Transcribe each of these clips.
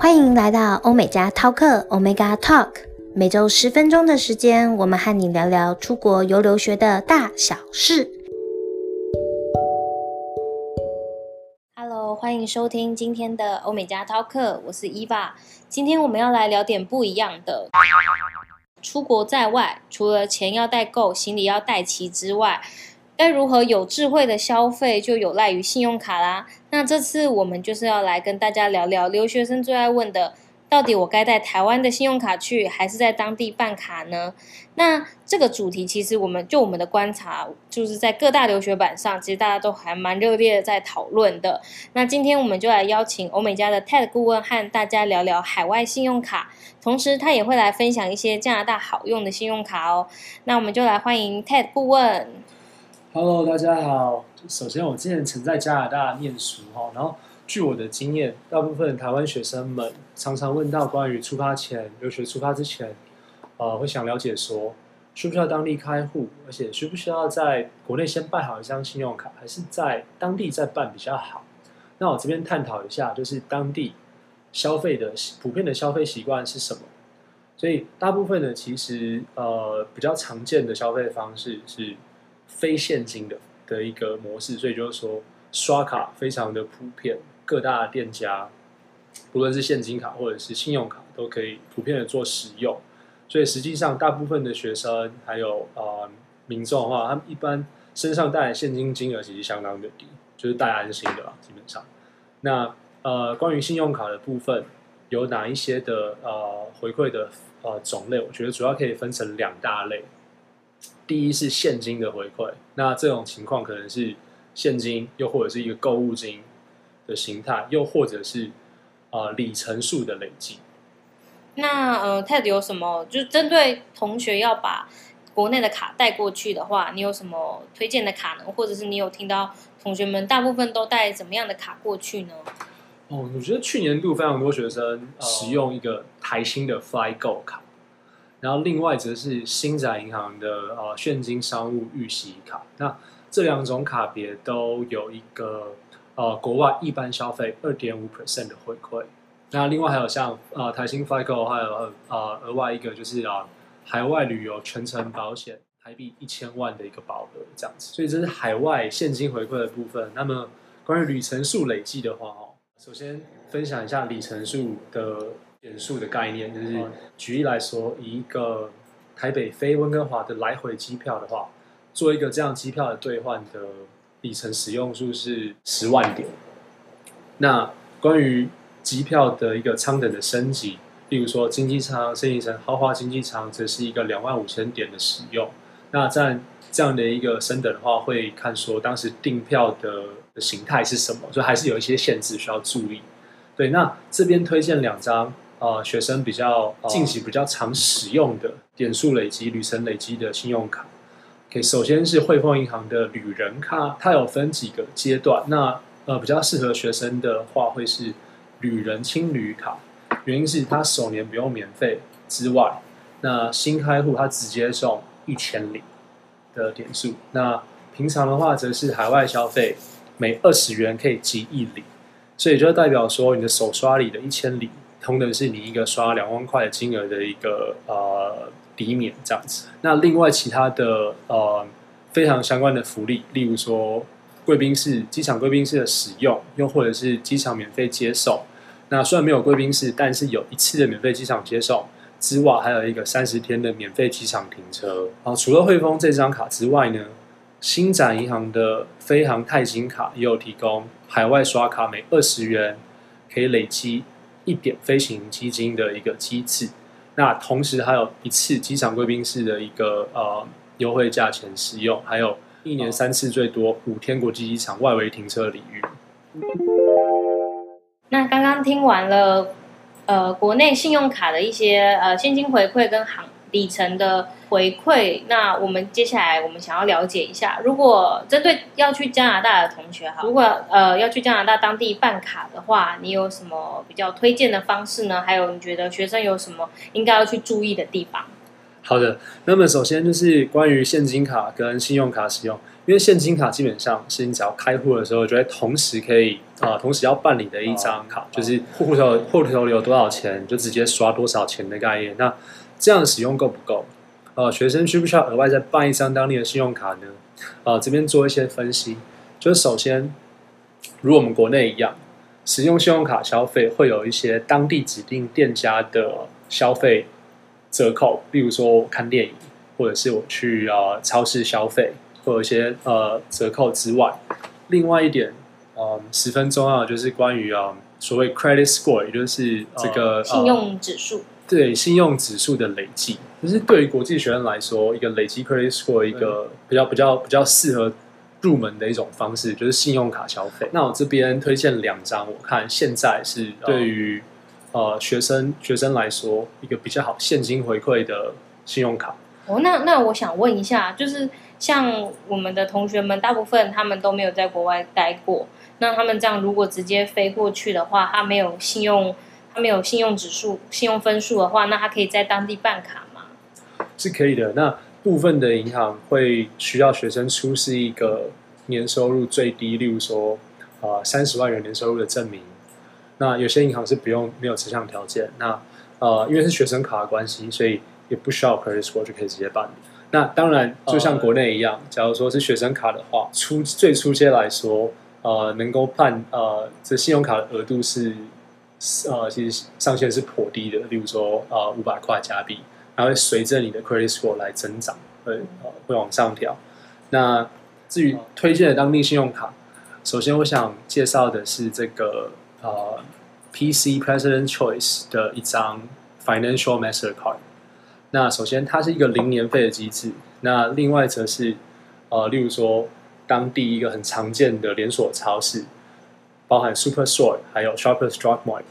欢迎来到欧美加淘课 Omega Talk，每周十分钟的时间，我们和你聊聊出国游留学的大小事。Hello，欢迎收听今天的欧美加淘课，我是 Eva。今天我们要来聊点不一样的。出国在外，除了钱要带够，行李要带齐之外，该如何有智慧的消费，就有赖于信用卡啦。那这次我们就是要来跟大家聊聊留学生最爱问的，到底我该带台湾的信用卡去，还是在当地办卡呢？那这个主题其实我们就我们的观察，就是在各大留学版上，其实大家都还蛮热烈的在讨论的。那今天我们就来邀请欧美家的 Ted 顾问和大家聊聊海外信用卡，同时他也会来分享一些加拿大好用的信用卡哦。那我们就来欢迎 Ted 顾问。Hello，大家好。首先，我之前曾在加拿大念书哈，然后据我的经验，大部分台湾学生们常常问到关于出发前、留学出发之前，呃，会想了解说，需不需要当地开户，而且需不需要在国内先办好一张信用卡，还是在当地再办比较好？那我这边探讨一下，就是当地消费的普遍的消费习惯是什么？所以大部分的其实呃比较常见的消费方式是。非现金的的一个模式，所以就是说刷卡非常的普遍，各大店家不论是现金卡或者是信用卡都可以普遍的做使用。所以实际上大部分的学生还有呃民众的话，他们一般身上带现金金额其实相当的低，就是带安心的啦，基本上。那呃关于信用卡的部分，有哪一些的呃回馈的呃种类？我觉得主要可以分成两大类。第一是现金的回馈，那这种情况可能是现金，又或者是一个购物金的形态，又或者是啊、呃、里程数的累积。那呃，Ted 有什么？就针对同学要把国内的卡带过去的话，你有什么推荐的卡呢？或者是你有听到同学们大部分都带怎么样的卡过去呢？哦，我觉得去年度非常多学生使用一个台新的 FlyGo 卡。然后另外则是星展银行的呃现金商务预习卡，那这两种卡别都有一个呃国外一般消费二点五 percent 的回馈。那另外还有像呃台新 Fico 还有呃额外一个就是啊、呃、海外旅游全程保险台币一千万的一个保额这样子。所以这是海外现金回馈的部分。那么关于里程数累计的话哦，首先分享一下里程数的。点数的概念就是，举例来说，以一个台北飞温哥华的来回机票的话，做一个这样机票的兑换的里程使用数是十万点。那关于机票的一个舱等的升级，例如说经济舱升级成豪华经济舱，则是一个两万五千点的使用。那在这样的一个升等的话，会看说当时订票的的形态是什么，所以还是有一些限制需要注意。对，那这边推荐两张。呃，学生比较近期比较常使用的点数累积、旅程累积的信用卡，OK，首先是汇丰银行的旅人卡，它有分几个阶段。那呃，比较适合学生的话，会是旅人青旅卡，原因是它首年不用免费之外，那新开户它直接送一千里的点数。那平常的话，则是海外消费每二十元可以积一里，所以就代表说你的首刷里的一千里。同等是你一个刷两万块金额的一个呃抵免这样子。那另外其他的呃非常相关的福利，例如说贵宾室、机场贵宾室的使用，又或者是机场免费接送。那虽然没有贵宾室，但是有一次的免费机场接送之外，还有一个三十天的免费机场停车。啊，除了汇丰这张卡之外呢，星展银行的飞航泰行卡也有提供海外刷卡每二十元可以累积。一点飞行基金的一个机制，那同时还有一次机场贵宾室的一个呃优惠价钱使用，还有一年三次最多五天国际机场外围停车礼遇。那刚刚听完了呃国内信用卡的一些呃现金回馈跟航里程的。回馈，那我们接下来我们想要了解一下，如果针对要去加拿大的同学哈，如果呃要去加拿大当地办卡的话，你有什么比较推荐的方式呢？还有你觉得学生有什么应该要去注意的地方？好的，那么首先就是关于现金卡跟信用卡使用，因为现金卡基本上是你只要开户的时候，就会同时可以啊、呃，同时要办理的一张卡，就是户头户头里有多少钱，就直接刷多少钱的概念。那这样使用够不够？呃，学生需不需要额外再办一张当地的信用卡呢？呃，这边做一些分析，就是首先，如我们国内一样，使用信用卡消费会有一些当地指定店家的消费。折扣，例如说我看电影，或者是我去呃超市消费，会有一些呃折扣之外，另外一点，呃十分重要的就是关于啊、呃、所谓 credit score，也就是这个、呃、信用指数。对，信用指数的累积，就是对于国际学生来说，一个累积 credit score 一个比较比较比较适合入门的一种方式，就是信用卡消费。那我这边推荐两张，我看现在是对于。呃，学生学生来说，一个比较好现金回馈的信用卡。哦，那那我想问一下，就是像我们的同学们，大部分他们都没有在国外待过，那他们这样如果直接飞过去的话，他没有信用，他没有信用指数、信用分数的话，那他可以在当地办卡吗？是可以的。那部分的银行会需要学生出示一个年收入最低，例如说呃三十万元年收入的证明。那有些银行是不用没有这项条件，那呃，因为是学生卡的关系，所以也不需要 credit score 就可以直接办。那当然，就像国内一样，假如说是学生卡的话，初最初阶来说，呃，能够办呃这信用卡的额度是呃其实上限是颇低的，例如说呃五百块加币，然后会随着你的 credit score 来增长，会呃会往上调。那至于推荐的当地信用卡，首先我想介绍的是这个。呃，PC President Choice 的一张 Financial Mastercard。那首先它是一个零年费的机制。那另外则是呃，例如说当地一个很常见的连锁超市，包含 Superstore 还有 Shoppers Drug Mart，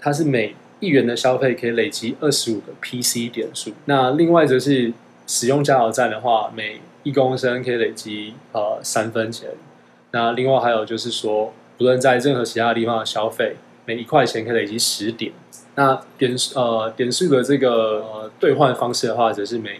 它是每一元的消费可以累积二十五个 PC 点数。那另外则是使用加油站的话，每一公升可以累积呃三分钱。那另外还有就是说。不论在任何其他地方的消费，每一块钱可以累积十点。那点呃点数的这个呃兑换方式的话，则是每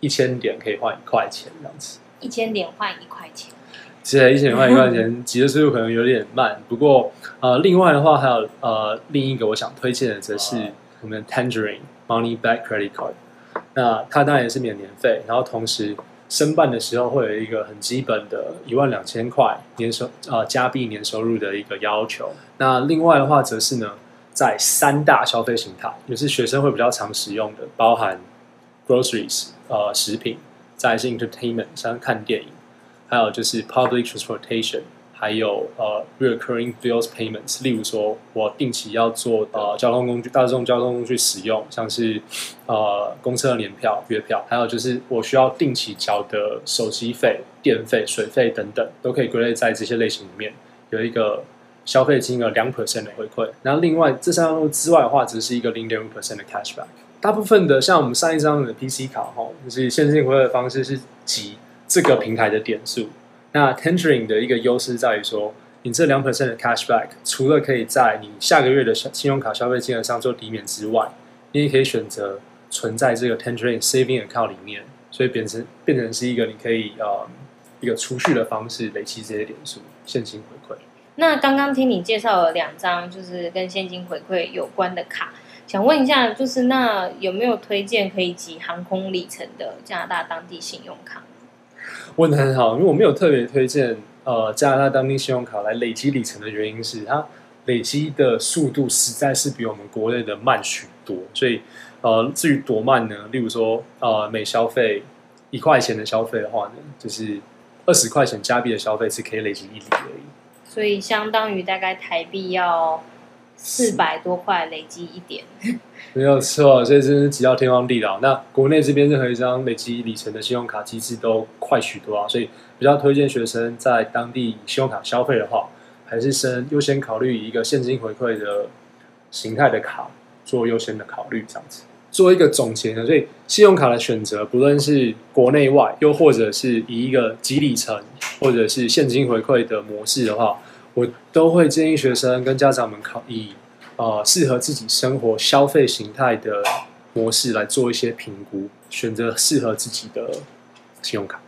一千点可以换一块钱这样子。一千点换一块钱。对，一千点换一块钱，集的速度可能有点慢。不过呃，另外的话还有呃另一个我想推荐的，则是我们的 Tangerine Money Back Credit Card。那它当然也是免年费，然后同时。申办的时候会有一个很基本的一万两千块年收呃加币年收入的一个要求。那另外的话，则是呢，在三大消费形态，也是学生会比较常使用的，包含 groceries 呃食品，再是 entertainment 像看电影，还有就是 public transportation。还有呃，recurring bills payments，例如说我定期要做呃交通工具、大众交通工具使用，像是呃公车年票、月票，还有就是我需要定期缴的手机费、电费、水费等等，都可以归类在这些类型里面，有一个消费金额两 percent 的回馈。然后另外这三项之外的话，只是一个零点五 percent 的 cashback。大部分的像我们上一张的 PC 卡哈，就是现金回馈的方式是集这个平台的点数。那 Tangerine 的一个优势在于说，你这两 percent 的 cashback 除了可以在你下个月的信用卡消费金额上做抵免之外，你也可以选择存在这个 Tangerine Saving Account 里面，所以变成变成是一个你可以呃一个储蓄的方式，累积这些点数现金回馈。那刚刚听你介绍了两张就是跟现金回馈有关的卡，想问一下，就是那有没有推荐可以集航空里程的加拿大当地信用卡？问得很好，因为我没有特别推荐呃加拿大当地信用卡来累积里程的原因是，它累积的速度实在是比我们国内的慢许多。所以呃至于多慢呢？例如说呃每消费一块钱的消费的话呢，就是二十块钱加币的消费是可以累积一里而已。所以相当于大概台币要。四百多块累积一点，没有错，所以真是挤到天荒地老。那国内这边任何一张累积里程的信用卡机制都快许多啊，所以比较推荐学生在当地信用卡消费的话，还是先优先考虑一个现金回馈的形态的卡做优先的考虑，这样子做一个总结呢。所以信用卡的选择，不论是国内外，又或者是以一个集里程或者是现金回馈的模式的话。我都会建议学生跟家长们考以呃适合自己生活消费形态的模式来做一些评估，选择适合自己的信用卡。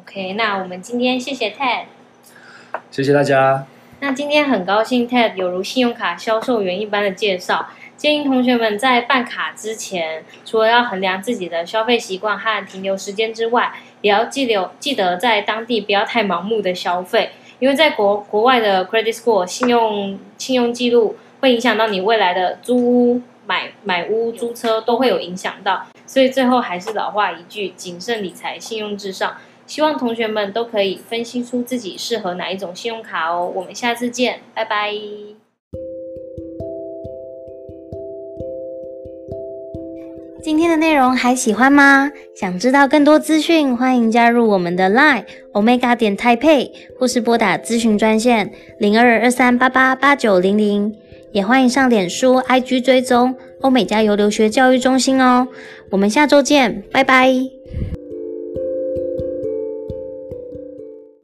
OK，那我们今天谢谢 Ted，谢谢大家。那今天很高兴 Ted 有如信用卡销售员一般的介绍，建议同学们在办卡之前，除了要衡量自己的消费习惯和停留时间之外，也要记留记得在当地不要太盲目的消费，因为在国国外的 credit score 信用信用记录会影响到你未来的租屋、买买屋、租车都会有影响到，所以最后还是老话一句，谨慎理财，信用至上。希望同学们都可以分析出自己适合哪一种信用卡哦。我们下次见，拜拜。今天的内容还喜欢吗？想知道更多资讯，欢迎加入我们的 LINE Omega 点 Taipei，或是拨打咨询专线零二二三八八八九零零，也欢迎上脸书 IG 追踪欧美加油留学教育中心哦。我们下周见，拜拜。